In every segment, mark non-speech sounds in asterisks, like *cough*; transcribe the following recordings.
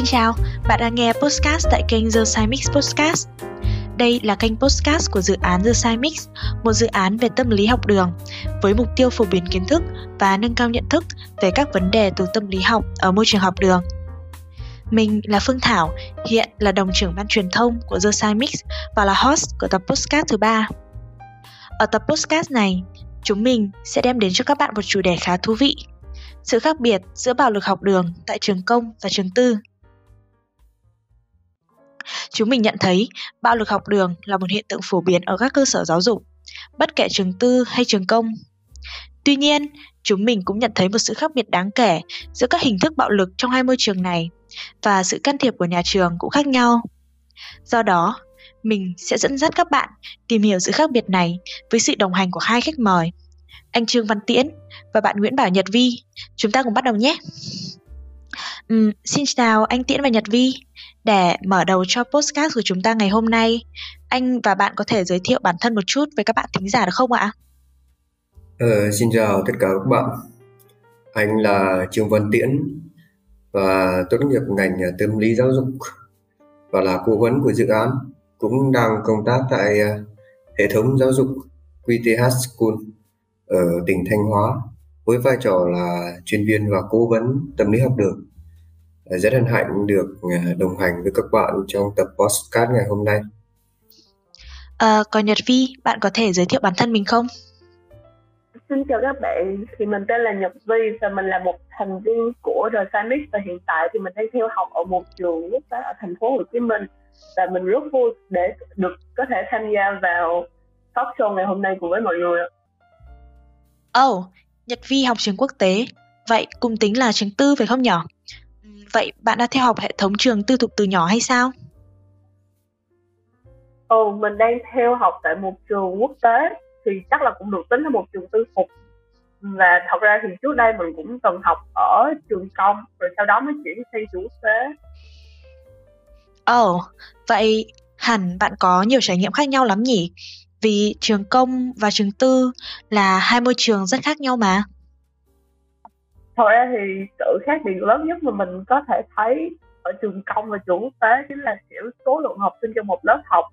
Xin chào, bạn đang nghe podcast tại kênh The Cymix Podcast. Đây là kênh podcast của dự án The Cymix, một dự án về tâm lý học đường với mục tiêu phổ biến kiến thức và nâng cao nhận thức về các vấn đề từ tâm lý học ở môi trường học đường. Mình là Phương Thảo, hiện là đồng trưởng ban truyền thông của The Cymix và là host của tập podcast thứ ba. Ở tập podcast này, chúng mình sẽ đem đến cho các bạn một chủ đề khá thú vị sự khác biệt giữa bạo lực học đường tại trường công và trường tư. Chúng mình nhận thấy bạo lực học đường là một hiện tượng phổ biến ở các cơ sở giáo dục, bất kể trường tư hay trường công. Tuy nhiên, chúng mình cũng nhận thấy một sự khác biệt đáng kể giữa các hình thức bạo lực trong hai môi trường này và sự can thiệp của nhà trường cũng khác nhau. Do đó, mình sẽ dẫn dắt các bạn tìm hiểu sự khác biệt này với sự đồng hành của hai khách mời, anh Trương Văn Tiễn và bạn Nguyễn Bảo Nhật Vi. Chúng ta cùng bắt đầu nhé. Um, xin chào anh Tiễn và Nhật Vi. Để mở đầu cho podcast của chúng ta ngày hôm nay, anh và bạn có thể giới thiệu bản thân một chút với các bạn thính giả được không ạ? Ờ, xin chào tất cả các bạn. Anh là Trương Văn Tiễn và tốt nghiệp ngành tâm lý giáo dục và là cố vấn của dự án cũng đang công tác tại ờ, hệ thống giáo dục QTH School ở tỉnh Thanh Hóa với vai trò là chuyên viên và cố vấn tâm lý học đường. Rất hân hạnh được à, đồng hành với các bạn trong tập podcast ngày hôm nay. À, còn Nhật Vi, bạn có thể giới thiệu bản thân mình không? Xin chào các bạn, thì mình tên là Nhật Vi và mình là một thành viên của The Science và hiện tại thì mình đang theo học ở một trường quốc tế ở thành phố Hồ Chí Minh và mình rất vui để được có thể tham gia vào talk show ngày hôm nay cùng với mọi người. Oh, Nhật Vi học trường quốc tế, vậy cùng tính là trường tư phải không nhỏ? Vậy bạn đã theo học hệ thống trường tư thục từ nhỏ hay sao? Ồ, mình đang theo học tại một trường quốc tế thì chắc là cũng được tính là một trường tư thục và thật ra thì trước đây mình cũng từng học ở trường công rồi sau đó mới chuyển sang trường quốc tế Ồ, oh, vậy hẳn bạn có nhiều trải nghiệm khác nhau lắm nhỉ? Vì trường công và trường tư là hai môi trường rất khác nhau mà. Thật ra thì sự khác biệt lớn nhất mà mình có thể thấy ở trường công và trường quốc tế chính là kiểu số lượng học sinh trong một lớp học.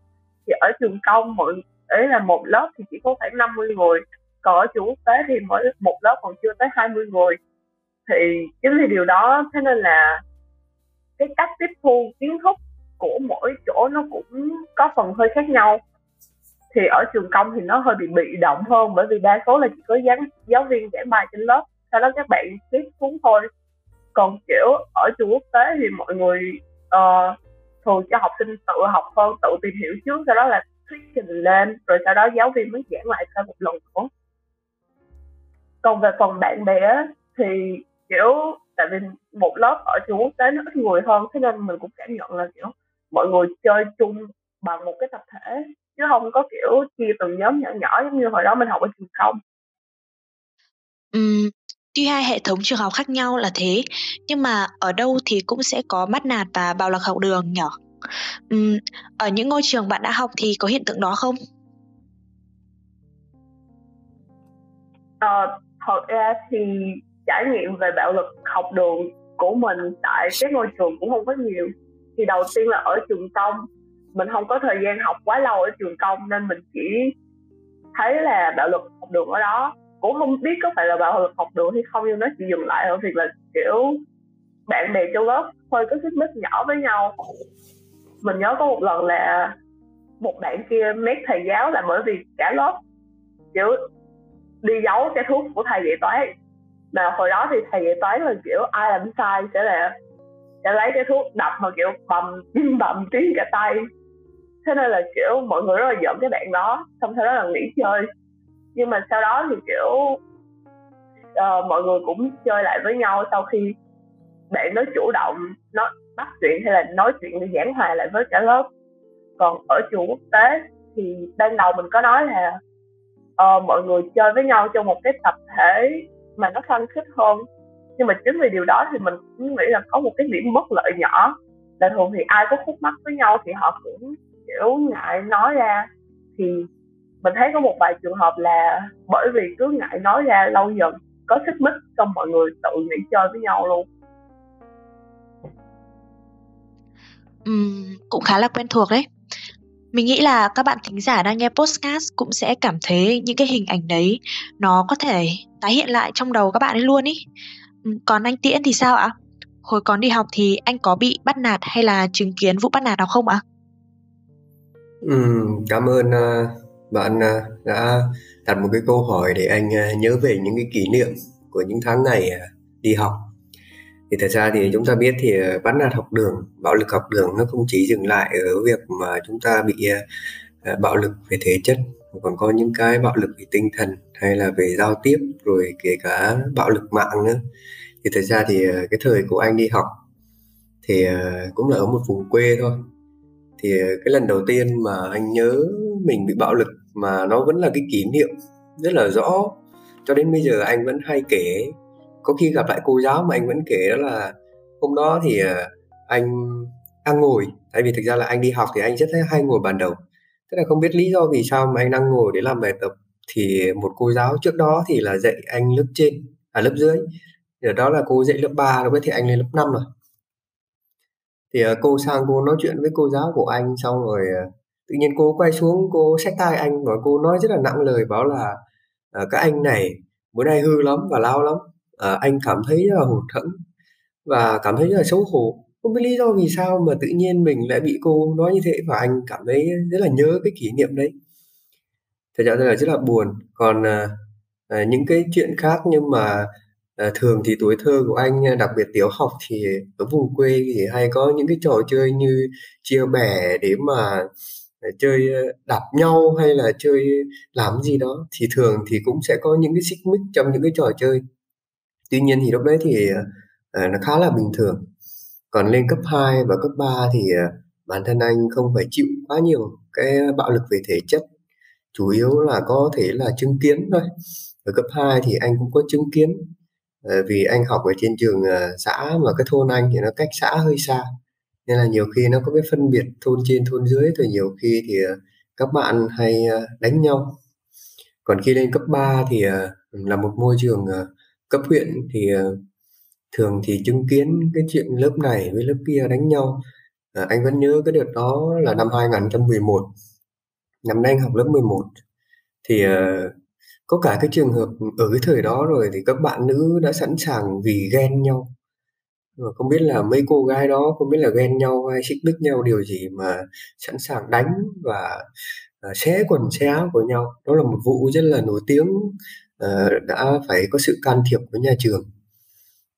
Thì ở trường công mọi ấy là một lớp thì chỉ có khoảng 50 người, còn ở trường quốc tế thì mỗi một lớp còn chưa tới 20 người. Thì chính vì điều đó thế nên là cái cách tiếp thu kiến thức của mỗi chỗ nó cũng có phần hơi khác nhau thì ở trường công thì nó hơi bị bị động hơn bởi vì đa số là chỉ có giáo, giáo viên giảng bài trên lớp sau đó các bạn viết xuống thôi. Còn kiểu ở trường quốc tế thì mọi người uh, thường cho học sinh tự học hơn tự tìm hiểu trước sau đó là thuyết trình lên rồi sau đó giáo viên mới giảng lại thêm một lần nữa. Còn về phần bạn bè thì kiểu tại vì một lớp ở trường quốc tế nó ít người hơn thế nên mình cũng cảm nhận là kiểu mọi người chơi chung bằng một cái tập thể chứ không có kiểu chia từng nhóm nhỏ nhỏ giống như hồi đó mình học ở trường công tuy hai hệ thống trường học khác nhau là thế, nhưng mà ở đâu thì cũng sẽ có bắt nạt và bạo lực học đường nhở? Uhm, ở những ngôi trường bạn đã học thì có hiện tượng đó không? Ờ, thật ra thì trải nghiệm về bạo lực học đường của mình tại cái ngôi trường cũng không có nhiều. Thì đầu tiên là ở trường công mình không có thời gian học quá lâu ở trường công nên mình chỉ thấy là bạo lực học đường ở đó cũng không biết có phải là bạo lực học đường hay không, nhưng nó chỉ dừng lại ở việc là, kiểu, bạn bè trong lớp hơi có xích mích nhỏ với nhau. Mình nhớ có một lần là một bạn kia mét thầy giáo là bởi vì cả lớp, kiểu, đi giấu cái thuốc của thầy dạy toán. Mà hồi đó thì thầy dạy toán là, kiểu, ai làm sai sẽ là sẽ lấy cái thuốc đập mà, kiểu, bầm bầm tiếng cả tay. Thế nên là, kiểu, mọi người rất là giận cái bạn đó, xong sau đó là nghỉ chơi nhưng mà sau đó thì kiểu uh, mọi người cũng chơi lại với nhau sau khi bạn nó chủ động nó bắt chuyện hay là nói chuyện để giảng hòa lại với cả lớp. Còn ở trường quốc tế thì ban đầu mình có nói là uh, mọi người chơi với nhau trong một cái tập thể mà nó khăng khích hơn. Nhưng mà chính vì điều đó thì mình cũng nghĩ là có một cái điểm bất lợi nhỏ. Là thường thì ai có khúc mắc với nhau thì họ cũng kiểu ngại nói ra. Thì mình thấy có một vài trường hợp là bởi vì cứ ngại nói ra lâu dần có xích mích xong mọi người tự nghỉ chơi với nhau luôn Ừm, cũng khá là quen thuộc đấy. Mình nghĩ là các bạn thính giả đang nghe podcast cũng sẽ cảm thấy những cái hình ảnh đấy nó có thể tái hiện lại trong đầu các bạn ấy luôn ý. Còn anh Tiễn thì sao ạ? Hồi còn đi học thì anh có bị bắt nạt hay là chứng kiến vụ bắt nạt nào không ạ? Ừ, cảm ơn uh, bạn anh đã đặt một cái câu hỏi để anh à, nhớ về những cái kỷ niệm của những tháng ngày à, đi học. Thì thật ra thì chúng ta biết thì bắt nạt học đường, bạo lực học đường nó không chỉ dừng lại ở việc mà chúng ta bị bạo lực về thể chất còn có những cái bạo lực về tinh thần hay là về giao tiếp, rồi kể cả bạo lực mạng nữa. Thì thật ra thì cái thời của anh đi học thì cũng là ở một vùng quê thôi. Thì cái lần đầu tiên mà anh nhớ mình bị bạo lực mà nó vẫn là cái kỷ niệm rất là rõ. Cho đến bây giờ anh vẫn hay kể. Có khi gặp lại cô giáo mà anh vẫn kể đó là, hôm đó thì ờ, anh đang ngồi. Tại vì thực ra là anh đi học thì anh rất hay ngồi bàn đầu. Tức là không biết lý do vì sao mà anh đang ngồi để làm bài tập. Thì một cô giáo trước đó thì là dạy anh lớp trên à lớp dưới. Thì đó là cô dạy lớp 3 lúc thì anh lên lớp 5 rồi. Thì ờ, cô sang cô nói chuyện với cô giáo của anh, xong rồi ờ, tự nhiên cô quay xuống cô xách tay anh và cô nói rất là nặng lời bảo là ờ, các anh này bữa nay hư lắm và lao lắm. À, anh cảm thấy rất là hụt hẫng và cảm thấy rất là xấu hổ. Không biết lý do vì sao mà tự nhiên mình lại bị cô nói như thế và anh cảm thấy rất là nhớ cái kỷ niệm đấy. Thật ra là rất là buồn. Còn à, à, những cái chuyện khác nhưng mà à, thường thì tuổi thơ của anh đặc biệt tiểu học thì ở vùng quê thì hay có những cái trò chơi như chia bè để mà chơi ờ, đạp nhau hay là chơi làm gì đó thì thường thì cũng sẽ có những cái xích mích trong những cái trò chơi. Tuy nhiên thì lúc đấy thì uh, nó khá là bình thường. Còn lên cấp 2 và cấp 3 thì uh, bản thân anh không phải chịu quá nhiều cái bạo lực về thể chất chủ yếu là có thể là chứng kiến thôi. Ở cấp 2 thì anh cũng có chứng kiến uh, vì anh học ở trên trường xã mà cái thôn anh thì nó cách xã hơi xa nên là nhiều khi nó có cái phân biệt thôn trên thôn dưới thì nhiều khi thì ờ, các bạn hay ờ, đánh nhau. Còn khi lên cấp 3 thì ờ, là một môi trường cấp huyện thì thường thì chứng kiến cái chuyện lớp này với lớp kia đánh nhau. À, anh vẫn nhớ cái đợt đó là năm 2011 năm nay anh học lớp 11 thì uh, có cả cái trường hợp ở cái thời đó rồi thì các bạn nữ đã sẵn sàng vì ghen nhau mà không biết là mấy cô gái đó không biết là ghen nhau hay xích bích nhau điều gì mà sẵn sàng đánh và uh, xé quần xé áo của nhau. Đó là một vụ rất là nổi tiếng uh, đã phải có sự can thiệp của nhà trường.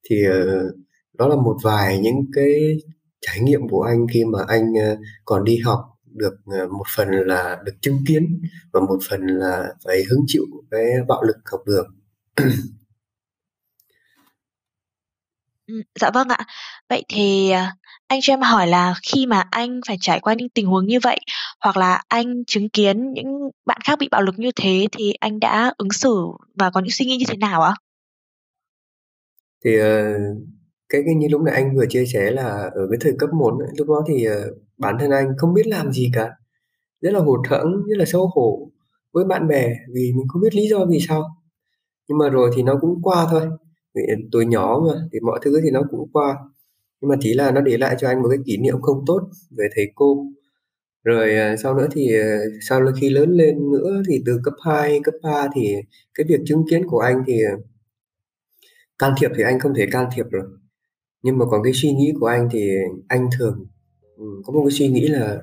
Thì uh, đó là một vài những cái trải nghiệm của anh khi mà anh uh, còn đi học được uh, một phần là được chứng kiến và một phần là phải hứng chịu cái bạo lực học đường. *clears throat* dạ vâng ạ. Vậy thì à, anh cho em hỏi là khi mà anh phải trải qua những tình huống như vậy hoặc là anh chứng kiến những bạn khác bị bạo lực như thế thì anh đã ứng xử và có những suy nghĩ như thế nào ạ? Thì ờ, cái, cái như lúc nãy anh vừa chia sẻ là ở cái thời cấp 1 lúc đó thì ờ, bản thân anh không biết làm gì cả. Rất là hụt hẫng rất là xấu hổ với bạn bè vì mình không biết lý do vì sao. Nhưng mà rồi thì nó cũng qua thôi vì tuổi nhỏ mà thì mọi thứ thì nó cũng qua. Nhưng mà chỉ là nó để lại cho anh một cái kỷ niệm không tốt về thầy cô. Rồi à, sau nữa thì à, sau khi lớn lên nữa thì từ cấp 2, cấp 3 thì cái việc chứng kiến của anh thì à, can thiệp thì anh không thể can thiệp được. Nhưng mà còn cái suy nghĩ của anh thì anh thường ừ, có một cái suy nghĩ là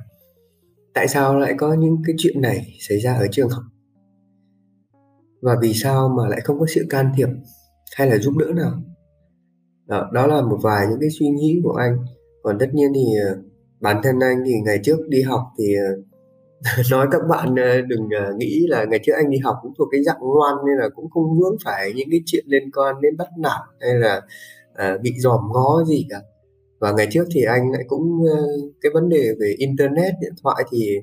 tại sao lại có những cái chuyện này xảy ra ở trường học? Và vì sao mà lại không có sự can thiệp hay là giúp đỡ nào? Đó, đó là một vài những cái suy nghĩ của anh. Còn tất nhiên thì ờ, bản thân anh thì ngày trước đi học thì ờ, *laughs* nói các bạn ờ, đừng nghĩ là ngày trước anh đi học cũng thuộc cái dạng ngoan nên là cũng không vướng phải những cái chuyện liên quan đến bắt nạt hay là à, bị dòm ngó gì cả. Và ngày trước thì anh lại cũng cái vấn đề về internet điện thoại thì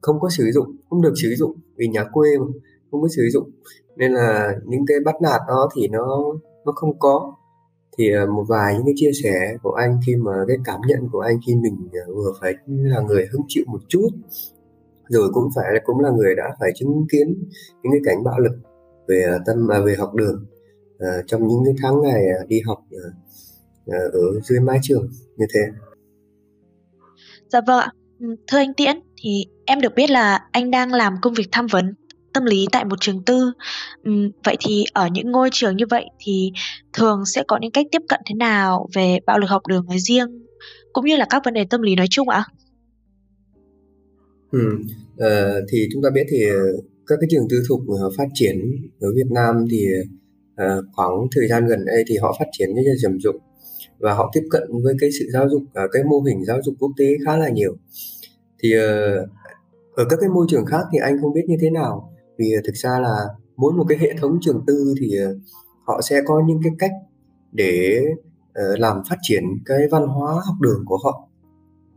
không có sử dụng không được sử dụng vì nhà quê mà không có sử dụng nên là những cái bắt nạt đó thì nó nó không có. Thì ờ, một vài những cái chia sẻ của anh khi mà cái cảm nhận của anh khi mình ờ, vừa phải là người hứng chịu một chút rồi cũng phải cũng là người đã phải chứng kiến những cái cảnh bạo lực về ờ, tâm à, về học đường à, trong những cái tháng ngày đi học à, ở dưới mái trường như thế. Dạ vâng ạ. Thưa anh Tiễn, thì em được biết là anh đang làm công việc tham vấn tâm lý tại một trường tư. vậy thì ở những ngôi trường như vậy thì thường sẽ có những cách tiếp cận thế nào về bạo lực học đường nói riêng cũng như là các vấn đề tâm lý nói chung ạ? Ừ, thì chúng ta biết thì các cái trường tư thục ờ, phát triển ở Việt Nam thì ờ, khoảng thời gian gần đây thì họ phát triển rất là rầm rộ và họ tiếp cận với cái sự giáo dục uh, cái mô hình giáo dục quốc tế khá là nhiều thì ở các cái môi trường khác thì anh không biết như thế nào vì ờ, thực ra là mỗi một cái hệ thống trường tư thì ờ, họ sẽ có những cái cách để ờ, làm phát triển cái văn hóa học đường của họ.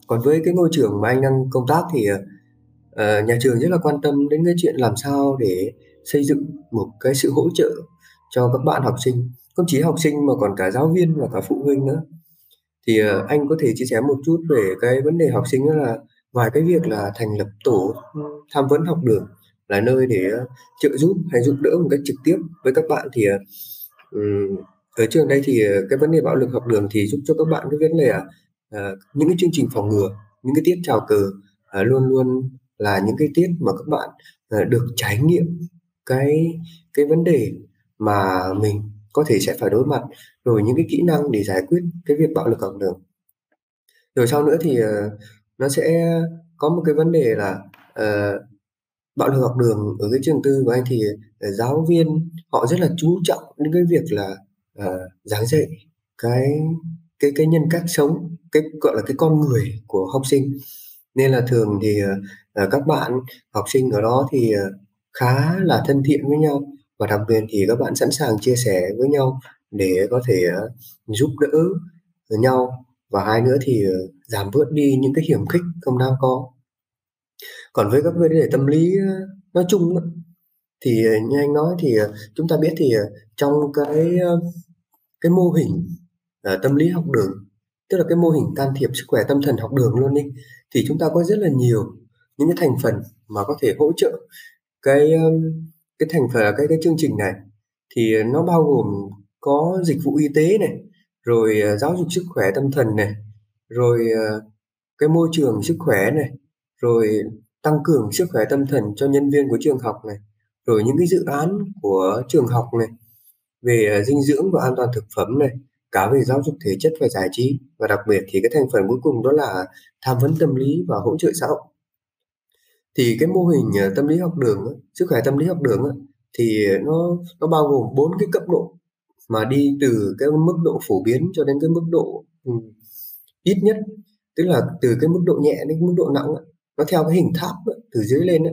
Còn với cái ngôi trường mà anh đang công tác thì uh, nhà trường rất là quan tâm đến cái chuyện làm sao để xây dựng một cái sự hỗ trợ cho các bạn học sinh không chỉ học sinh mà còn cả giáo viên và cả phụ huynh nữa. Thì uh, anh có thể chia sẻ một chút về cái vấn đề học sinh đó là ngoài cái việc là thành lập tổ tham vấn học đường là nơi để ờ, trợ giúp hay giúp đỡ một cách trực tiếp với các bạn thì ờ, ở trường đây thì ờ, cái vấn đề bạo lực học đường thì giúp cho các bạn cái vấn đề uh, những cái chương trình phòng ngừa những cái tiết chào cờ uh, luôn luôn là những cái tiết mà các bạn uh, được trải nghiệm cái cái vấn đề mà mình có thể sẽ phải đối mặt rồi những cái kỹ năng để giải quyết cái việc bạo lực học đường. Rồi sau nữa thì uh, nó sẽ có một cái vấn đề là uh, bạo lực học đường ở cái trường tư của anh thì ờ, giáo viên họ rất là chú trọng đến cái việc là uh, giảng dạy cái cái cái nhân cách sống cái gọi là cái con người của học sinh. Nên là thường thì uh, các bạn học sinh ở đó thì uh, khá là thân thiện với nhau. Và đặc biệt thì các bạn sẵn sàng chia sẻ với nhau để có thể uh, giúp đỡ nhau. Và hai nữa thì uh, giảm bớt đi những cái hiểm khích không đáng có còn với các vấn đề tâm lý ờ, nói chung thì ờ, như anh nói thì ờ, chúng ta biết thì trong cái cái mô hình uh, tâm lý học đường tức là cái mô hình can thiệp sức khỏe tâm thần học đường luôn đi thì chúng ta có rất là nhiều những cái thành phần mà có thể hỗ trợ cái cái thành phần cái cái chương trình này. Thì nó bao gồm có dịch vụ y tế này rồi giáo dục sức khỏe tâm thần này rồi cái môi trường sức khỏe này rồi tăng cường sức khỏe tâm thần cho nhân viên của trường học này, rồi những cái dự án của trường học này, về ờ, dinh dưỡng và an toàn thực phẩm này, cả về giáo dục thể chất và giải trí. Và đặc biệt thì cái thành phần cuối cùng đó là tham vấn tâm lý và hỗ trợ xã hội. Thì cái mô hình ờ, tâm lý học đường sức khỏe tâm lý học đường thì nó nó bao gồm bốn cái cấp độ mà đi từ cái mức độ phổ biến cho đến cái mức độ ừ, ít nhất. Tức là từ cái mức độ nhẹ đến mức độ nặng nó theo cái hình tháp từ dưới lên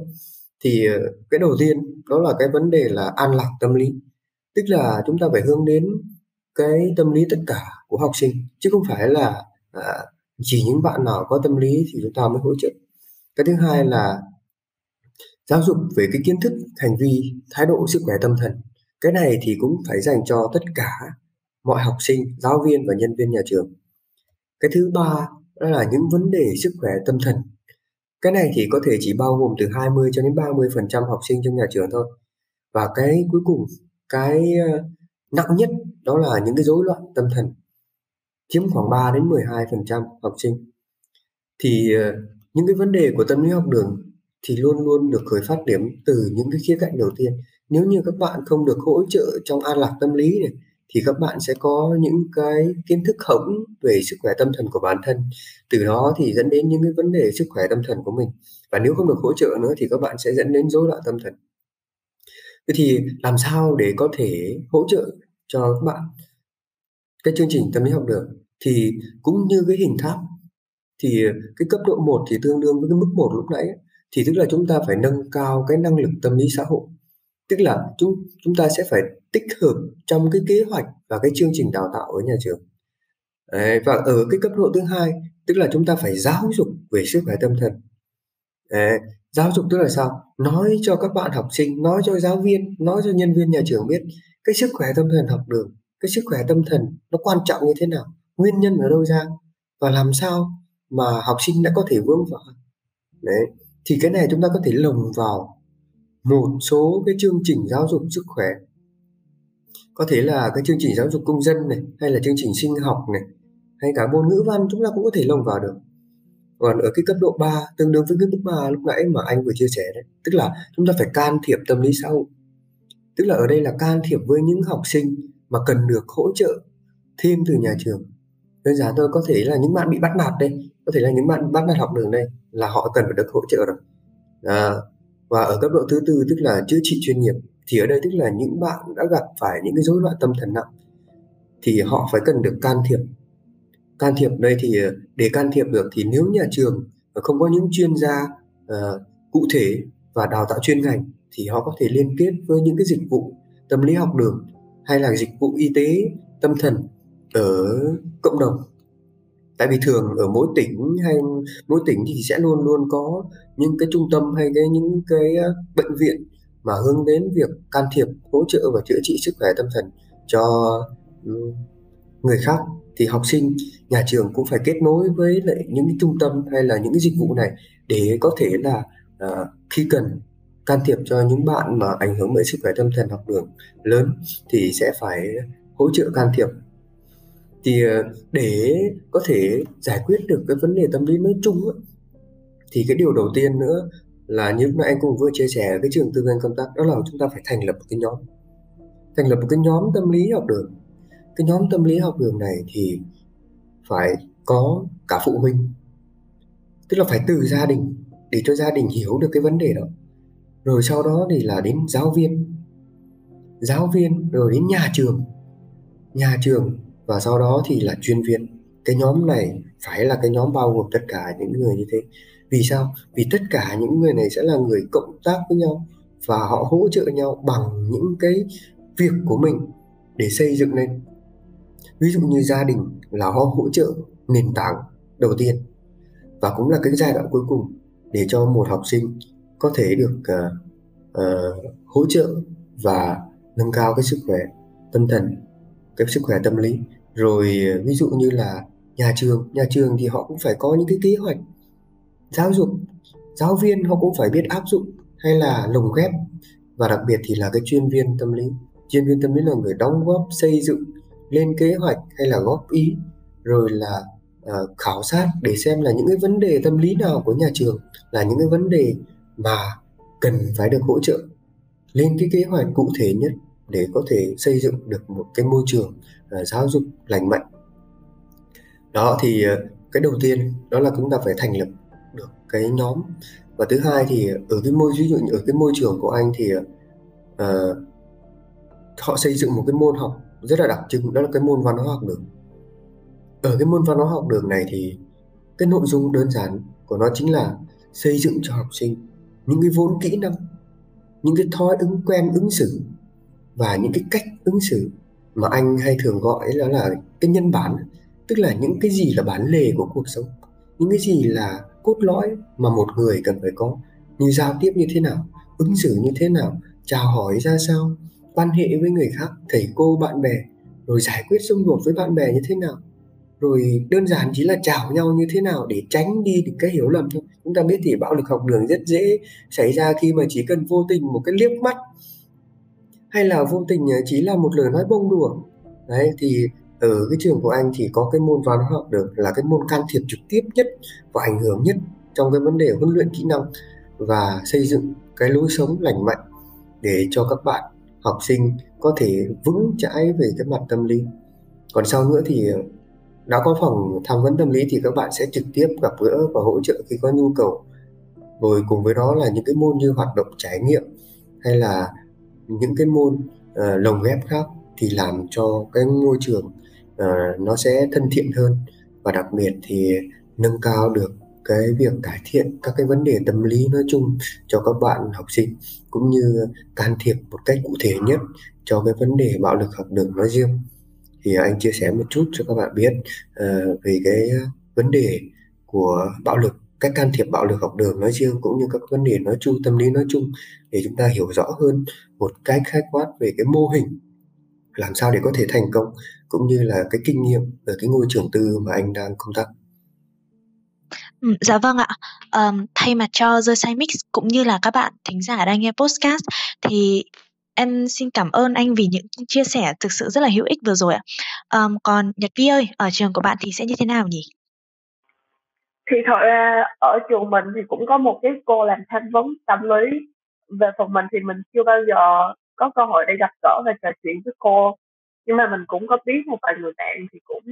thì ờ, cái đầu tiên đó là cái vấn đề là an lạc tâm lý. Tức là chúng ta phải hướng đến cái tâm lý tất cả của học sinh chứ không phải là à, chỉ những bạn nào có tâm lý thì chúng ta mới hỗ trợ. Cái thứ hai là giáo dục về cái kiến thức hành vi thái độ sức khỏe tâm thần. Cái này thì cũng phải dành cho tất cả mọi học sinh giáo viên và nhân viên nhà trường. Cái thứ ba đó là những vấn đề sức khỏe tâm thần cái này thì có thể chỉ bao gồm từ 20 cho đến 30 phần trăm học sinh trong nhà trường thôi. Và cái cuối cùng, cái ờ, nặng nhất đó là những cái rối loạn tâm thần, chiếm khoảng 3 đến 12 phần trăm học sinh. Thì ờ, những cái vấn đề của tâm lý học đường thì luôn luôn được khởi phát điểm từ những cái khía cạnh đầu tiên. Nếu như các bạn không được hỗ trợ trong an lạc tâm lý này thì các bạn sẽ có những cái kiến thức hỗn về sức khỏe tâm thần của bản thân. Từ đó thì dẫn đến những cái vấn đề sức khỏe tâm thần của mình. Và nếu không được hỗ trợ nữa thì các bạn sẽ dẫn đến rối loạn tâm thần. Thế thì làm sao để có thể hỗ trợ cho các bạn cái chương trình tâm lý học được thì cũng như cái hình tháp, thì cái cấp độ 1 thì tương đương với cái mức 1 lúc nãy thì tức là chúng ta phải nâng cao cái năng lực tâm lý xã hội. Tức là chúng chúng ta sẽ phải tích hợp trong cái kế hoạch và cái chương trình đào tạo ở nhà trường. Đấy, và ở cái cấp độ thứ hai tức là chúng ta phải giáo dục về sức khỏe tâm thần. Đấy, giáo dục tức là sao? Nói cho các bạn học sinh nói cho giáo viên nói cho nhân viên nhà trường biết cái sức khỏe tâm thần học đường cái sức khỏe tâm thần nó quan trọng như thế nào nguyên nhân ở đâu ra và làm sao mà học sinh đã có thể vững vàng đấy thì cái này chúng ta có thể lồng vào một số cái chương trình giáo dục sức khỏe có thể là cái chương trình giáo dục công dân này hay là chương trình sinh học này hay cả môn ngữ văn chúng ta cũng có thể lồng vào được. Còn ở cái cấp độ 3 tương đương với cái cấp 3 lúc nãy mà anh vừa chia sẻ đấy tức là chúng ta phải can thiệp tâm lý xã hội. Tức là ở đây là can thiệp với những học sinh mà cần được hỗ trợ thêm từ nhà trường. Đơn giản thôi có thể là những bạn bị bắt nạt đây có thể là những bạn bắt nạt học đường đây là họ cần phải được hỗ trợ rồi. À, và ở cấp độ thứ tư tức là chữa trị chuyên nghiệp thì ở đây tức là những bạn đã gặp phải những cái rối loạn tâm thần nặng thì họ phải cần được can thiệp. Can thiệp đây thì để can thiệp được thì nếu nhà trường không có những chuyên gia uh, cụ thể và đào tạo chuyên ngành thì họ có thể liên kết với những cái dịch vụ tâm lý học đường hay là dịch vụ y tế tâm thần ở cộng đồng. Tại vì thường ở mỗi tỉnh hay mỗi tỉnh thì sẽ luôn luôn có những cái trung tâm hay cái những cái ờ, bệnh viện mà hướng đến việc can thiệp hỗ trợ và chữa trị sức khỏe tâm thần cho ừ, người khác thì học sinh nhà trường cũng phải kết nối với lại những cái trung tâm hay là những cái dịch vụ này để có thể là uh, khi cần can thiệp cho những bạn mà ảnh hưởng bởi sức khỏe tâm thần học đường lớn thì sẽ phải hỗ trợ can thiệp. Thì ờ, để có thể giải quyết được cái vấn đề tâm lý nói chung ấy, thì cái điều đầu tiên nữa là như mà anh cũng vừa chia sẻ cái trường tư vấn công tác, đó là chúng ta phải thành lập một cái nhóm. Thành lập một cái nhóm tâm lý học đường. Cái nhóm tâm lý học đường này thì phải có cả phụ huynh. Tức là phải từ gia đình, để cho gia đình hiểu được cái vấn đề đó. Rồi sau đó thì là đến giáo viên. Giáo viên, rồi đến nhà trường. Nhà trường và sau đó thì là chuyên viên. Cái nhóm này phải là cái nhóm bao gồm tất cả những người như thế vì sao? Vì tất cả những người này sẽ là người cộng tác với nhau và họ hỗ trợ nhau bằng những cái việc của mình để xây dựng lên ví dụ như gia đình là họ hỗ trợ nền tảng đầu tiên và cũng là cái giai đoạn cuối cùng để cho một học sinh có thể được uh, uh, hỗ trợ và nâng cao cái sức khỏe tâm thần cái sức khỏe tâm lý. Rồi ờ, ví dụ như là nhà trường nhà trường thì họ cũng phải có những cái kế hoạch giáo dục giáo viên họ cũng phải biết áp dụng hay là lồng ghép. Và đặc biệt thì là cái chuyên viên tâm lý. Chuyên viên tâm lý là người đóng góp xây dựng lên kế hoạch hay là góp ý rồi là uh, khảo sát để xem là những cái vấn đề tâm lý nào của nhà trường là những cái vấn đề mà cần phải được hỗ trợ. Lên cái kế hoạch cụ thể nhất để có thể xây dựng được một cái môi trường uh, giáo dục lành mạnh. Đó thì uh, cái đầu tiên đó là chúng ta phải thành lập được cái nhóm. Và thứ hai thì ở cái môi ví dụ như ở cái môi trường của anh thì uh, họ xây dựng một cái môn học rất là đặc trưng đó là cái môn văn hóa học đường. Ở cái môn văn hóa học đường này thì cái nội dung đơn giản của nó chính là xây dựng cho học sinh những cái vốn kỹ năng những cái thói ứng quen ứng xử và những cái cách ứng xử mà anh hay thường gọi là là cái nhân bản tức là những cái gì là bản lề của cuộc sống những cái gì là cốt lõi mà một người cần phải có. Như giao tiếp như thế nào, ứng xử như thế nào, chào hỏi ra sao, quan hệ với người khác, thầy cô, bạn bè, rồi giải quyết xung đột với bạn bè như thế nào, rồi đơn giản chỉ là chào nhau như thế nào để tránh đi những cái hiểu lầm thôi. Chúng ta biết thì bạo lực học đường rất dễ xảy ra khi mà chỉ cần vô tình một cái liếc mắt, hay là vô tình ờ, chỉ là một lời nói bông đùa. Đấy, thì ở cái trường của anh thì có cái môn toán hóa học được là cái môn can thiệp trực tiếp nhất và ảnh hưởng nhất trong cái vấn đề huấn luyện kỹ năng và xây dựng cái lối sống lành mạnh để cho các bạn học sinh có thể vững chãi về cái mặt tâm lý. Còn sau nữa thì ờ, đã có phòng tham vấn tâm lý thì các bạn sẽ trực tiếp gặp gỡ và hỗ trợ khi có nhu cầu. Rồi cùng với đó là những cái môn như hoạt động trải nghiệm hay là những cái môn uh, lồng ghép khác thì làm cho cái môi trường uh, nó sẽ thân thiện hơn và đặc biệt thì nâng cao được cái việc cải thiện các cái vấn đề tâm lý nói chung cho các bạn học sinh cũng như can thiệp một cách cụ thể nhất cho cái vấn đề bạo lực học đường nói riêng. Thì anh chia sẻ một chút cho các bạn biết uh, về cái vấn đề của bạo lực cách can thiệp bạo lực học đường nói riêng cũng như các vấn đề nói chung tâm lý nói chung để chúng ta hiểu rõ hơn một cách khái quát về cái mô hình làm sao để có thể thành công cũng như là cái kinh nghiệm ở cái ngôi trường tư mà anh đang công tác Ừ, dạ vâng ạ. Ờm, thay mặt cho The Sai Mix cũng như là các bạn thính giả đang nghe podcast thì em xin cảm ơn anh vì những chia sẻ thực sự rất là hữu ích vừa rồi ạ. Ờm, còn Nhật Vi ơi, ở trường của bạn thì sẽ như thế nào nhỉ? thì thật ra ở trường mình thì cũng có một cái cô làm tham vấn tâm lý về phần mình thì mình chưa bao giờ có cơ hội để gặp gỡ và trò chuyện với cô. Nhưng mà mình cũng có biết một vài người bạn thì cũng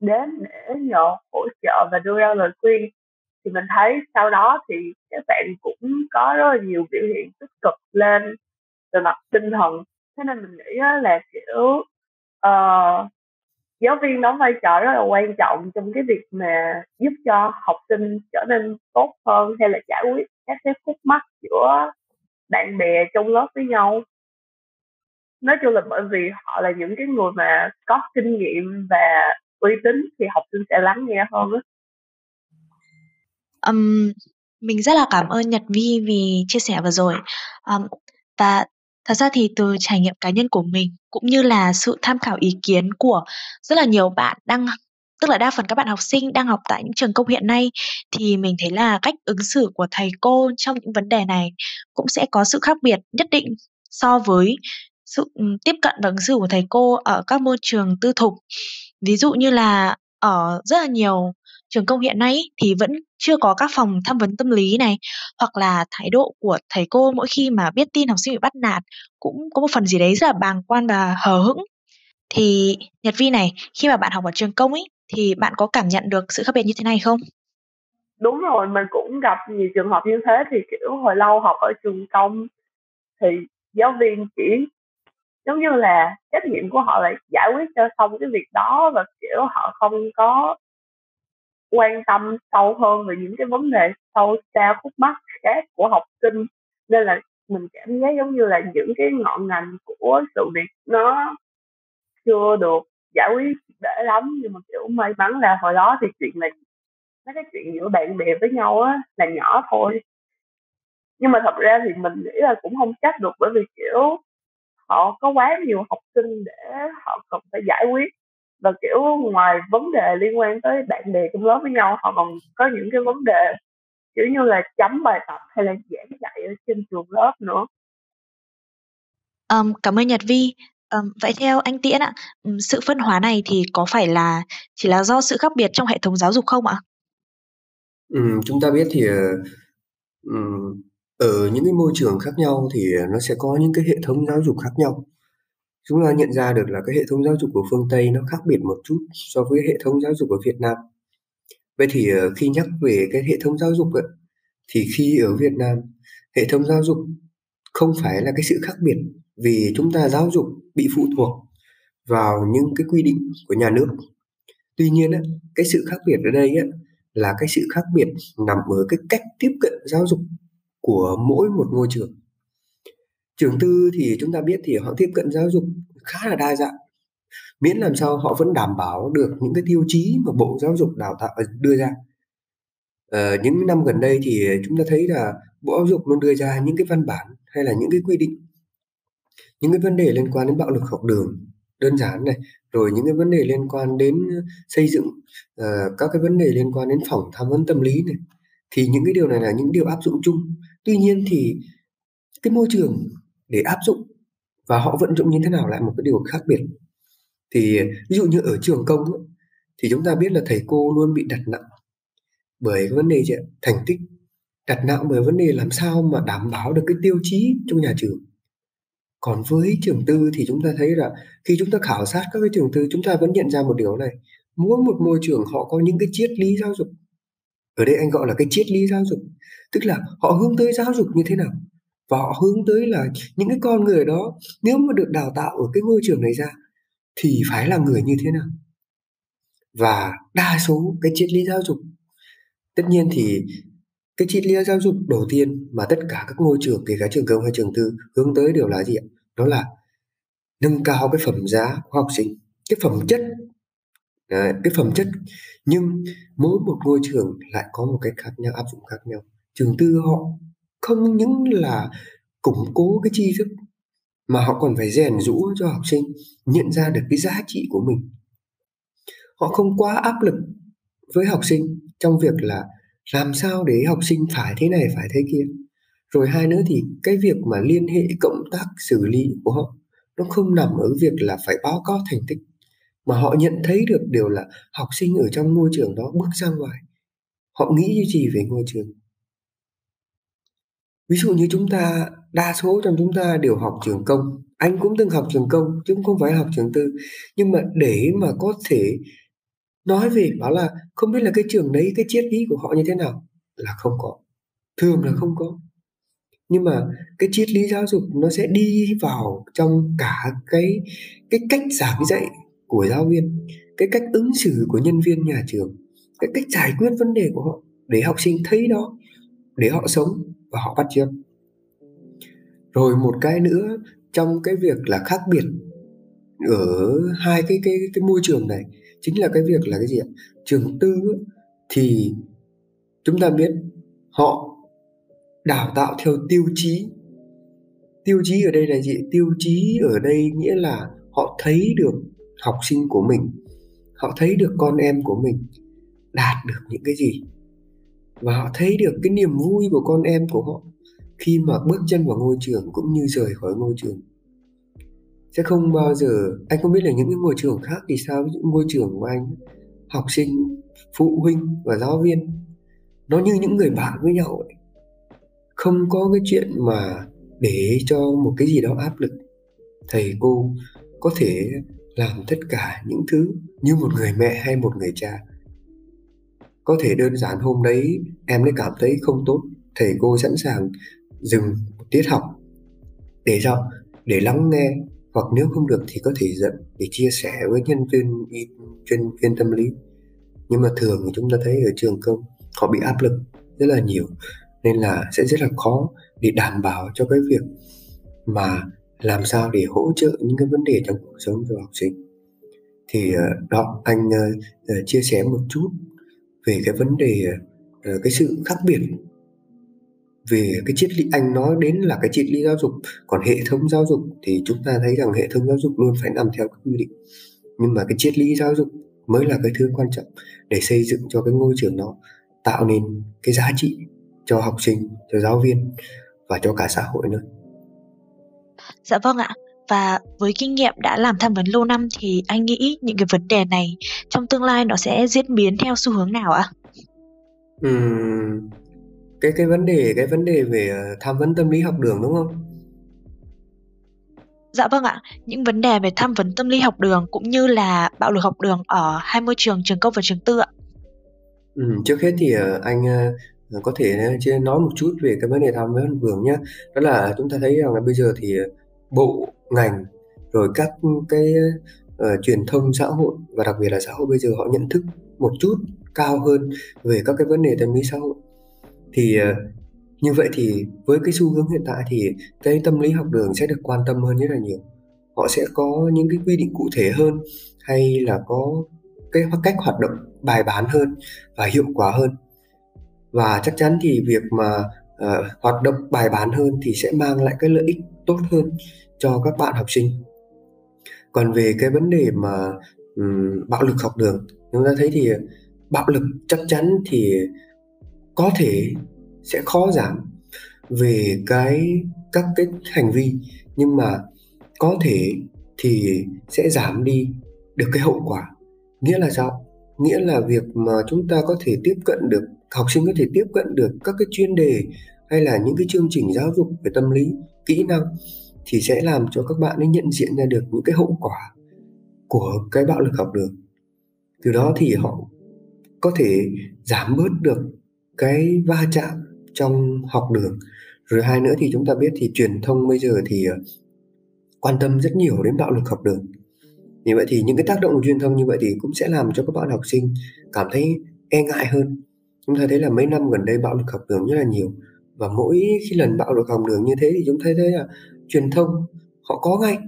đến để nhờ hỗ trợ và đưa ra lời khuyên. Thì mình thấy sau đó thì các bạn cũng có rất là nhiều biểu hiện tích cực lên về mặt tinh thần. Thế nên mình nghĩ là kiểu uh, giáo viên đóng vai trò rất là quan trọng trong cái việc mà giúp cho học sinh trở nên tốt hơn hay là giải quyết các cái khúc mắc giữa bạn bè trong lớp với nhau nói chung là bởi vì họ là những cái người mà có kinh nghiệm và uy tín thì học sinh sẽ lắng nghe hơn á. Um, mình rất là cảm ơn Nhật Vi vì chia sẻ vừa rồi. Um, và thật ra thì từ trải nghiệm cá nhân của mình cũng như là sự tham khảo ý kiến của rất là nhiều bạn đang tức là đa phần các bạn học sinh đang học tại những trường công hiện nay thì mình thấy là cách ứng xử của thầy cô trong những vấn đề này cũng sẽ có sự khác biệt nhất định so với sự tiếp cận và ứng xử của thầy cô ở các môi trường tư thục ví dụ như là ở rất là nhiều trường công hiện nay thì vẫn chưa có các phòng tham vấn tâm lý này hoặc là thái độ của thầy cô mỗi khi mà biết tin học sinh bị bắt nạt cũng có một phần gì đấy rất là bàng quan và hờ hững thì Nhật Vi này khi mà bạn học ở trường công ấy thì bạn có cảm nhận được sự khác biệt như thế này không? Đúng rồi, mình cũng gặp nhiều trường hợp như thế thì kiểu hồi lâu học ở trường công thì giáo viên chỉ giống như là trách nhiệm của họ là giải quyết cho xong cái việc đó và, kiểu, họ không có quan tâm sâu hơn về những cái vấn đề sâu xa khúc mắc khác của học sinh. Nên là mình cảm giác giống như là những cái ngọn ngành của sự việc nó chưa được giải quyết để lắm. Nhưng mà, kiểu, may mắn là hồi đó thì chuyện này mấy cái chuyện giữa bạn bè với nhau á là nhỏ thôi. Nhưng mà thật ra thì mình nghĩ là cũng không trách được bởi vì, kiểu họ có quá nhiều học sinh để họ cần phải giải quyết. Và kiểu ngoài vấn đề liên quan tới bạn bè trong lớp với nhau họ còn có những cái vấn đề kiểu như là chấm bài tập hay là giảng dạy ở trên trường lớp nữa. Um, cảm ơn Nhật Vi. Um, vậy theo anh Tiễn ạ sự phân hóa này thì có phải là chỉ là do sự khác biệt trong hệ thống giáo dục không ạ? Ừ, chúng ta biết thì um, ở những cái môi trường khác nhau thì nó sẽ có những cái hệ thống giáo dục khác nhau chúng ta nhận ra được là cái hệ thống giáo dục của phương Tây nó khác biệt một chút so với hệ thống giáo dục ở Việt Nam. Vậy thì ờ, khi nhắc về cái hệ thống giáo dục ấy, thì khi ở Việt Nam hệ thống giáo dục không phải là cái sự khác biệt vì chúng ta giáo dục bị phụ thuộc vào những cái quy định của nhà nước. Tuy nhiên ấy, cái sự khác biệt ở đây ấy, là cái sự khác biệt nằm ở cái cách tiếp cận giáo dục của mỗi một ngôi trường. Trường tư thì chúng ta biết thì họ tiếp cận giáo dục khá là đa dạng. Miễn làm sao họ vẫn đảm bảo được những cái tiêu chí mà bộ giáo dục đào tạo ờ, đưa ra. Ờ, những năm gần đây thì chúng ta thấy là bộ giáo dục luôn đưa ra những cái văn bản hay là những cái quy định. Những cái vấn đề liên quan đến bạo lực học đường đơn giản này rồi những cái vấn đề liên quan đến ờ, xây dựng uh, các cái vấn đề liên quan đến phòng tham vấn tâm lý này. Thì những cái điều này là những điều áp dụng chung tuy nhiên thì cái môi trường để áp dụng và họ vận dụng như thế nào lại một cái điều khác biệt. Thì ví dụ như ở trường công thì chúng ta biết là thầy cô luôn bị đặt nặng bởi cái vấn đề thành tích. Đặt nặng bởi vấn đề làm sao mà đảm bảo được cái tiêu chí trong nhà trường. Còn với trường tư thì chúng ta thấy là khi chúng ta khảo sát các cái trường tư, chúng ta vẫn nhận ra một điều này. Mỗi một môi trường họ có những cái triết lý giáo dục. Ở đây anh gọi là cái triết lý giáo dục tức là họ hướng tới giáo dục như thế nào? Và họ hướng tới là những cái con người đó nếu mà được đào tạo ở cái ngôi trường này ra thì phải là người như thế nào? Và đa số cái triết lý giáo dục tất nhiên thì cái triết lý giáo dục đầu tiên mà tất cả các ngôi trường kể cả trường công hay trường tư hướng tới đều là gì ạ? Đó là nâng cao cái phẩm giá của học sinh cái phẩm chất. Đấy, cái phẩm chất. Nhưng mỗi một ngôi trường lại có một cái khác nhau áp dụng khác nhau trường tư họ không những là củng cố cái tri thức, mà họ còn phải rèn rũ cho học sinh nhận ra được cái giá trị của mình. Họ không quá áp lực với học sinh trong việc là làm sao để học sinh phải thế này, phải thế kia. Rồi hai nữa thì cái việc mà liên hệ cộng tác xử lý của họ, nó không nằm ở việc là phải báo cáo thành tích, mà họ nhận thấy được điều là học sinh ở trong môi trường đó bước ra ngoài. Họ nghĩ gì về ngôi trường ví dụ như chúng ta đa số trong chúng ta đều học trường công. Anh cũng từng học trường công chứ không phải học trường tư. Nhưng mà để mà có thể nói về bảo là không biết là cái trường đấy cái triết lý của họ như thế nào là không có. Thường là không có. Nhưng mà cái triết lý giáo dục nó sẽ đi vào trong cả cái cái cách giảng dạy của giáo viên cái cách ứng xử của nhân viên nhà trường cái cách giải quyết vấn đề của họ để học sinh thấy đó để họ sống và họ bắt chước rồi một cái nữa, trong cái việc là khác biệt ở hai cái cái cái môi trường này, chính là cái việc là cái gì ạ? Trường tư thì chúng ta biết họ đào tạo theo tiêu chí. Tiêu chí ở đây là gì? Tiêu chí ở đây nghĩa là họ thấy được học sinh của mình, họ thấy được con em của mình, đạt được những cái gì? Và họ thấy được cái niềm vui của con em của họ khi mà bước chân vào ngôi trường cũng như rời khỏi ngôi trường. Sẽ không bao giờ, anh không biết là những cái ngôi trường khác thì sao những ngôi trường của anh, học sinh, phụ huynh và giáo viên, nó như những người bạn với nhau ấy. không có cái chuyện mà để cho một cái gì đó áp lực. Thầy cô có thể làm tất cả những thứ như một người mẹ hay một người cha có thể đơn giản hôm đấy em ấy cảm thấy không tốt thầy cô sẵn sàng dừng một tiết học để sao để lắng nghe hoặc nếu không được thì có thể dẫn để chia sẻ với nhân viên chuyên viên tâm lý. Nhưng mà thường thì chúng ta thấy ở trường công họ bị áp lực rất là nhiều nên là sẽ rất là khó để đảm bảo cho cái việc mà làm sao để hỗ trợ những cái vấn đề trong cuộc sống cho học sinh. Thì ờ, đó anh uh, chia sẻ một chút về cái vấn đề ờ, cái sự khác biệt. Về cái triết lý, anh nói đến là cái triết lý giáo dục, còn hệ thống giáo dục thì chúng ta thấy rằng hệ thống giáo dục luôn phải nằm theo các quy định. Nhưng mà cái triết lý giáo dục mới là cái thứ quan trọng để xây dựng cho cái ngôi trường đó, tạo nên cái giá trị cho học sinh, cho giáo viên và cho cả xã hội nữa. Dạ vâng ạ và với kinh nghiệm đã làm tham vấn lâu năm thì anh nghĩ những cái vấn đề này trong tương lai nó sẽ diễn biến theo xu hướng nào ạ? Uhm, cái cái vấn đề cái vấn đề về ờ, tham vấn tâm lý học đường đúng không? Dạ vâng ạ, những vấn đề về tham vấn tâm lý học đường cũng như là bạo lực học đường ở hai môi trường trường công và trường tư ạ. Ừ, trước hết thì ờ, anh ờ, có thể nói một chút về cái vấn đề tham vấn học đường nhé. Đó là chúng ta thấy rằng là bây giờ thì bộ ngành rồi các cái uh, truyền thông xã hội và đặc biệt là xã hội bây giờ họ nhận thức một chút cao hơn về các cái vấn đề tâm lý xã hội. Thì uh, như vậy thì với cái xu hướng hiện tại thì cái tâm lý học đường sẽ được quan tâm hơn rất là nhiều. Họ sẽ có những cái quy định cụ thể hơn hay là có cái cách hoạt động bài bản hơn và hiệu quả hơn. Và chắc chắn thì việc mà uh, hoạt động bài bản hơn thì sẽ mang lại cái lợi ích tốt hơn cho các bạn học sinh. Còn về cái vấn đề mà um, bạo lực học đường chúng ta thấy thì bạo lực chắc chắn thì có thể sẽ khó giảm về cái các cái hành vi nhưng mà có thể thì sẽ giảm đi được cái hậu quả. Nghĩa là sao? Nghĩa là việc mà chúng ta có thể tiếp cận được học sinh có thể tiếp cận được các cái chuyên đề hay là những cái chương trình giáo dục về tâm lý kỹ năng thì sẽ làm cho các bạn ấy nhận diện ra được những cái hậu quả của cái bạo lực học đường. Từ đó thì họ có thể giảm bớt được cái va chạm trong học đường. Rồi hai nữa thì chúng ta biết thì truyền thông bây giờ thì ờ, quan tâm rất nhiều đến bạo lực học đường. Như vậy thì những cái tác động của truyền thông như vậy thì cũng sẽ làm cho các bạn học sinh cảm thấy e ngại hơn. Chúng ta thấy là mấy năm gần đây bạo lực học đường rất là nhiều và mỗi khi lần bạo lực học đường như thế thì chúng thấy thấy là truyền thông họ có ngay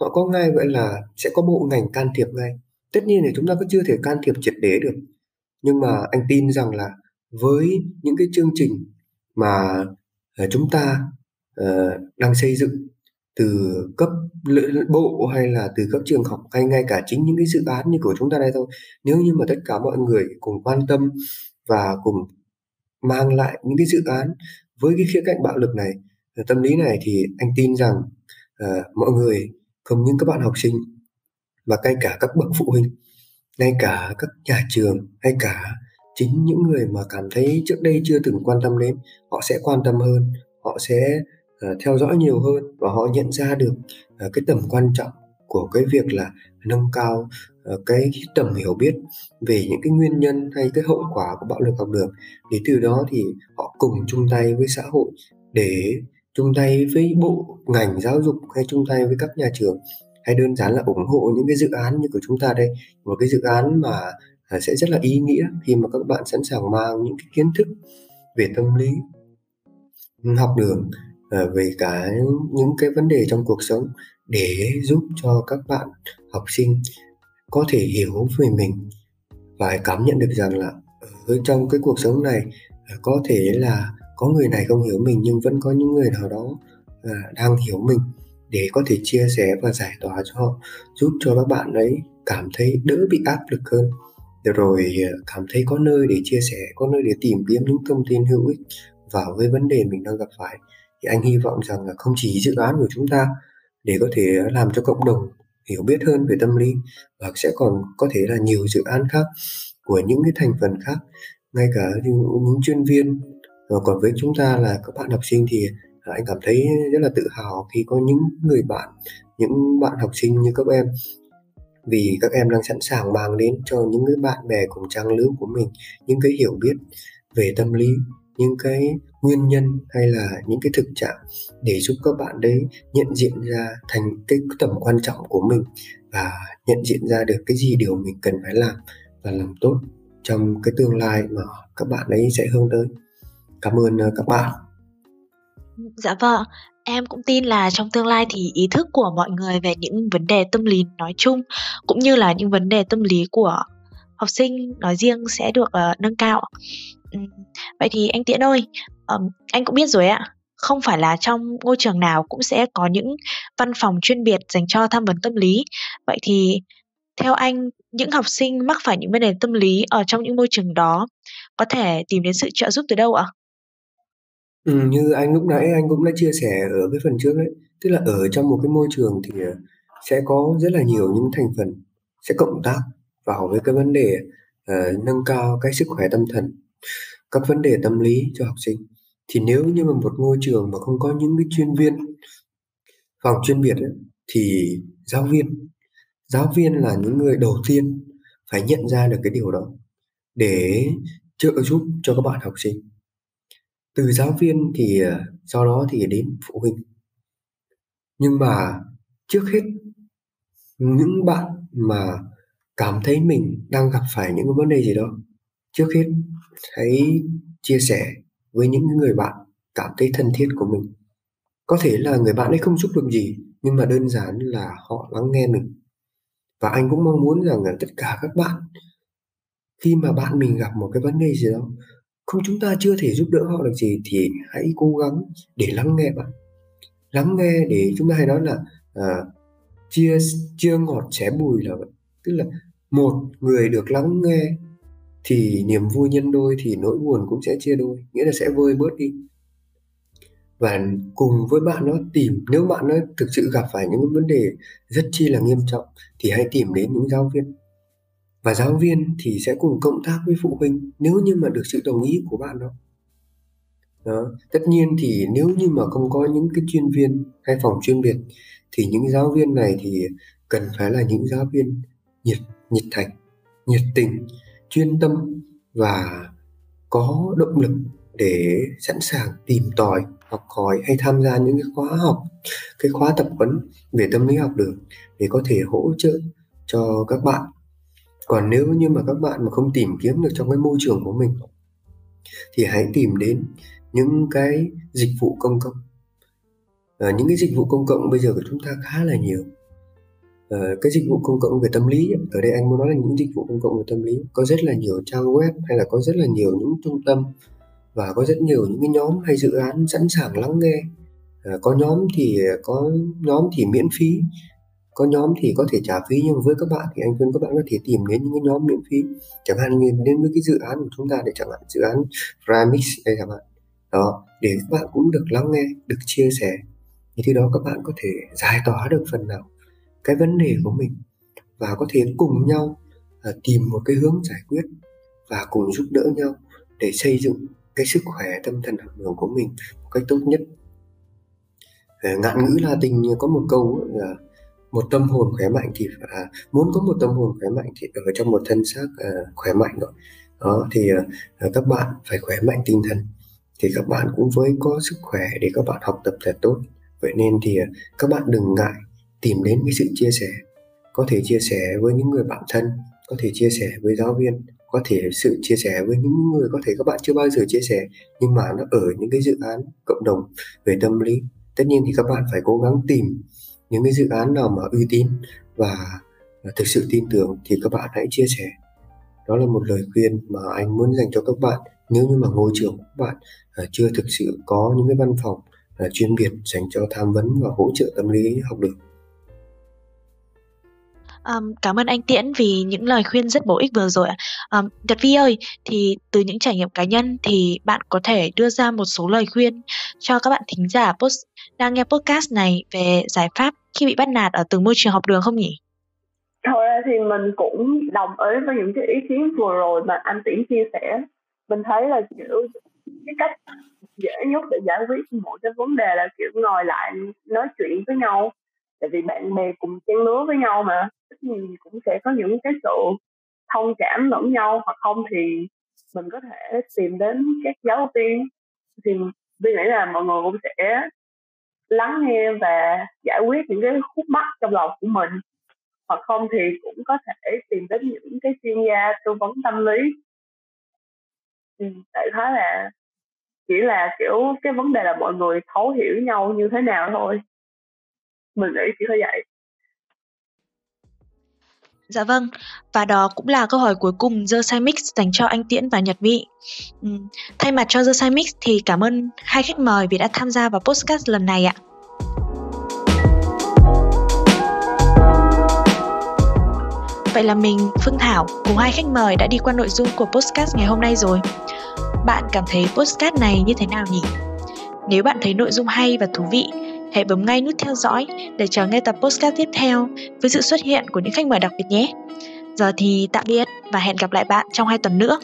họ có ngay vậy là sẽ có bộ ngành can thiệp ngay. Tất nhiên là chúng ta cũng chưa thể can thiệp triệt để được. Nhưng mà anh tin rằng là với những cái chương trình mà ờ, chúng ta uh, đang xây dựng từ cấp bộ hay là từ cấp trường học hay ngay cả chính những cái dự án như của chúng ta đây thôi nếu như mà tất cả mọi người cùng quan tâm và cùng mang lại những cái dự án với cái khía cạnh bạo lực này tâm lý này thì anh tin rằng uh, mọi người không những các bạn học sinh và ngay cả các bậc phụ huynh ngay cả các nhà trường hay cả chính những người mà cảm thấy trước đây chưa từng quan tâm đến họ sẽ quan tâm hơn họ sẽ uh, theo dõi nhiều hơn và họ nhận ra được uh, cái tầm quan trọng của cái việc là nâng cao uh, cái tầm hiểu biết về những cái nguyên nhân hay cái hậu quả của bạo lực học đường. Để từ đó thì họ cùng chung tay với xã hội để chung tay với bộ ngành giáo dục hay chung tay với các nhà trường hay đơn giản là ủng hộ những cái dự án như của chúng ta đây. Một cái dự án mà à, sẽ rất là ý nghĩa khi mà các bạn sẵn sàng mang những cái kiến thức về tâm lý, học đường à, về cả những cái vấn đề trong cuộc sống để giúp cho các bạn học sinh có thể hiểu về mình và cảm nhận được rằng là ở trong cái cuộc sống này à, có thể là có người này không hiểu mình nhưng vẫn có những người nào đó à, đang hiểu mình để có thể chia sẻ và giải tỏa cho họ giúp cho các bạn ấy cảm thấy đỡ bị áp lực hơn. Rồi à, cảm thấy có nơi để chia sẻ có nơi để tìm kiếm những thông tin hữu ích vào với vấn đề mình đang gặp phải thì anh hy vọng rằng là không chỉ dự án của chúng ta để có thể làm cho cộng đồng hiểu biết hơn về tâm lý và sẽ còn có thể là nhiều dự án khác của những cái thành phần khác ngay cả những, những chuyên viên còn với chúng ta là các bạn học sinh thì à, anh cảm thấy rất là tự hào khi có những người bạn, những bạn học sinh như các em. Vì các em đang sẵn sàng mang đến cho những cái bạn bè cùng trang lứa của mình những cái hiểu biết về tâm lý, những cái nguyên nhân hay là những cái thực trạng để giúp các bạn đấy nhận diện ra thành cái tầm quan trọng của mình và nhận diện ra được cái gì điều mình cần phải làm và làm tốt trong cái tương lai mà các bạn ấy sẽ hướng tới cảm ơn ờ, các bạn Dạ vâng, em cũng tin là trong tương lai thì ý thức của mọi người về những vấn đề tâm lý nói chung cũng như là những vấn đề tâm lý của học sinh nói riêng sẽ được uh, nâng cao. Vậy thì anh Tiễn ơi, um, anh cũng biết rồi ạ, không phải là trong ngôi trường nào cũng sẽ có những văn phòng chuyên biệt dành cho tham vấn tâm lý. Vậy thì theo anh, những học sinh mắc phải những vấn đề tâm lý ở trong những môi trường đó có thể tìm đến sự trợ giúp từ đâu ạ? Ừ, như anh lúc nãy anh cũng đã chia sẻ ở cái phần trước đấy, tức là ở trong một cái môi trường thì, ờ, sẽ có rất là nhiều những thành phần sẽ cộng tác vào với cái vấn đề, ờ, nâng cao cái sức khỏe tâm thần, các vấn đề tâm lý cho học sinh. Thì nếu như mà một ngôi trường mà không có những cái chuyên viên phòng chuyên biệt ấy, thì giáo viên giáo viên là những người đầu tiên phải nhận ra được cái điều đó để trợ giúp cho các bạn học sinh từ giáo viên thì ờ, sau đó thì đến phụ huynh. Nhưng mà trước hết, những bạn mà cảm thấy mình đang gặp phải những vấn đề gì đó, trước hết hãy chia sẻ với những người bạn cảm thấy thân thiết của mình. Có thể là người bạn ấy không giúp được gì, nhưng mà đơn giản là họ lắng nghe mình. Và anh cũng mong muốn rằng là tất cả các bạn, khi mà bạn mình gặp một cái vấn đề gì đó không chúng ta chưa thể giúp đỡ họ được gì thì hãy cố gắng để lắng nghe bạn. Lắng nghe để chúng ta hay nói là à, chia chia ngọt xé bùi là vậy. Tức là một người được lắng nghe thì niềm vui nhân đôi thì nỗi buồn cũng sẽ chia đôi nghĩa là sẽ vơi bớt đi. Và cùng với bạn nó tìm nếu bạn nó thực sự gặp phải những vấn đề rất chi là nghiêm trọng thì hãy tìm đến những giáo viên và giáo viên thì sẽ cùng cộng tác với phụ huynh nếu như mà được sự đồng ý của bạn đó. Đó, tất nhiên thì nếu như mà không có những cái chuyên viên hay phòng chuyên biệt thì những giáo viên này thì cần phải là những giáo viên nhiệt nhiệt thành, nhiệt tình, chuyên tâm và có động lực để sẵn sàng tìm tòi, học hỏi hay tham gia những cái khóa học, cái khóa tập huấn về tâm lý học đường để có thể hỗ trợ cho các bạn còn nếu như mà các bạn mà không tìm kiếm được trong cái môi trường của mình thì hãy tìm đến những cái dịch vụ công cộng. À, những cái dịch vụ công cộng bây giờ của chúng ta khá là nhiều. À, cái dịch vụ công cộng về tâm lý ở đây anh muốn nói là những dịch vụ công cộng về tâm lý có rất là nhiều trang web hay là có rất là nhiều những trung tâm và có rất nhiều những cái nhóm hay dự án sẵn sàng lắng nghe. À, có nhóm thì có nhóm thì miễn phí có nhóm thì có thể trả phí, nhưng với các bạn thì anh khuyên các bạn có thể tìm đến những cái nhóm miễn phí. Chẳng hạn như đến với cái dự án của chúng ta để chẳng hạn, dự án Ramix đây các bạn đó, để các bạn cũng được lắng nghe, được chia sẻ. Thì khi đó các bạn có thể giải tỏa được phần nào cái vấn đề của mình và có thể cùng nhau à, tìm một cái hướng giải quyết và cùng giúp đỡ nhau để xây dựng cái sức khỏe tâm thần học đường của mình một cách tốt nhất. Ờ, ngạn ngữ Latin có một câu là một tâm hồn khỏe mạnh thì à, muốn có một tâm hồn khỏe mạnh thì ở trong một thân xác à, khỏe mạnh rồi đó thì à, à, các bạn phải khỏe mạnh tinh thần. Thì các bạn cũng với có sức khỏe để các bạn học tập thật tốt. Vậy nên thì à, các bạn đừng ngại tìm đến cái sự chia sẻ. Có thể chia sẻ với những người bạn thân có thể chia sẻ với giáo viên có thể sự chia sẻ với những người có thể các bạn chưa bao giờ chia sẻ nhưng mà nó ở những cái dự án cộng đồng về tâm lý. Tất nhiên thì các bạn phải cố gắng tìm những cái dự án nào mà uy tín và thực sự tin tưởng thì các bạn hãy chia sẻ. Đó là một lời khuyên mà anh muốn dành cho các bạn. Nếu như mà ngôi trường của các bạn à, chưa thực sự có những cái văn phòng à, chuyên biệt dành cho tham vấn và hỗ trợ tâm lý học đường Um, cảm ơn anh Tiễn vì những lời khuyên rất bổ ích vừa rồi ạ. Um, Nhật Vi ơi, thì từ những trải nghiệm cá nhân thì bạn có thể đưa ra một số lời khuyên cho các bạn thính giả post đang nghe podcast này về giải pháp khi bị bắt nạt ở từng môi trường học đường không nhỉ? Thôi thì mình cũng đồng ý với những cái ý kiến vừa rồi mà anh Tiễn chia sẻ. Mình thấy là kiểu cái cách dễ nhất để giải quyết một cái vấn đề là kiểu ngồi lại nói chuyện với nhau tại vì bạn bè cùng trang lứa với nhau mà thì cũng sẽ có những cái sự thông cảm lẫn nhau hoặc không thì mình có thể tìm đến các giáo viên. Thì vì nghĩ là mọi người cũng sẽ lắng nghe và giải quyết những cái khúc mắc trong lòng của mình. Hoặc không thì cũng có thể tìm đến những cái chuyên gia tư vấn tâm lý. Ừ, tại thế là chỉ là kiểu cái vấn đề là mọi người thấu hiểu nhau như thế nào thôi mình nghĩ chỉ có vậy Dạ vâng, và đó cũng là câu hỏi cuối cùng The Sai Mix dành cho anh Tiễn và Nhật Vị. Ừ, thay mặt cho The Mix thì cảm ơn hai khách mời vì đã tham gia vào podcast lần này ạ. Vậy là mình, Phương Thảo cùng hai khách mời đã đi qua nội dung của podcast ngày hôm nay rồi. Bạn cảm thấy podcast này như thế nào nhỉ? Nếu bạn thấy nội dung hay và thú vị hãy bấm ngay nút theo dõi để chờ nghe tập podcast tiếp theo với sự xuất hiện của những khách mời đặc biệt nhé. Giờ thì tạm biệt và hẹn gặp lại bạn trong hai tuần nữa.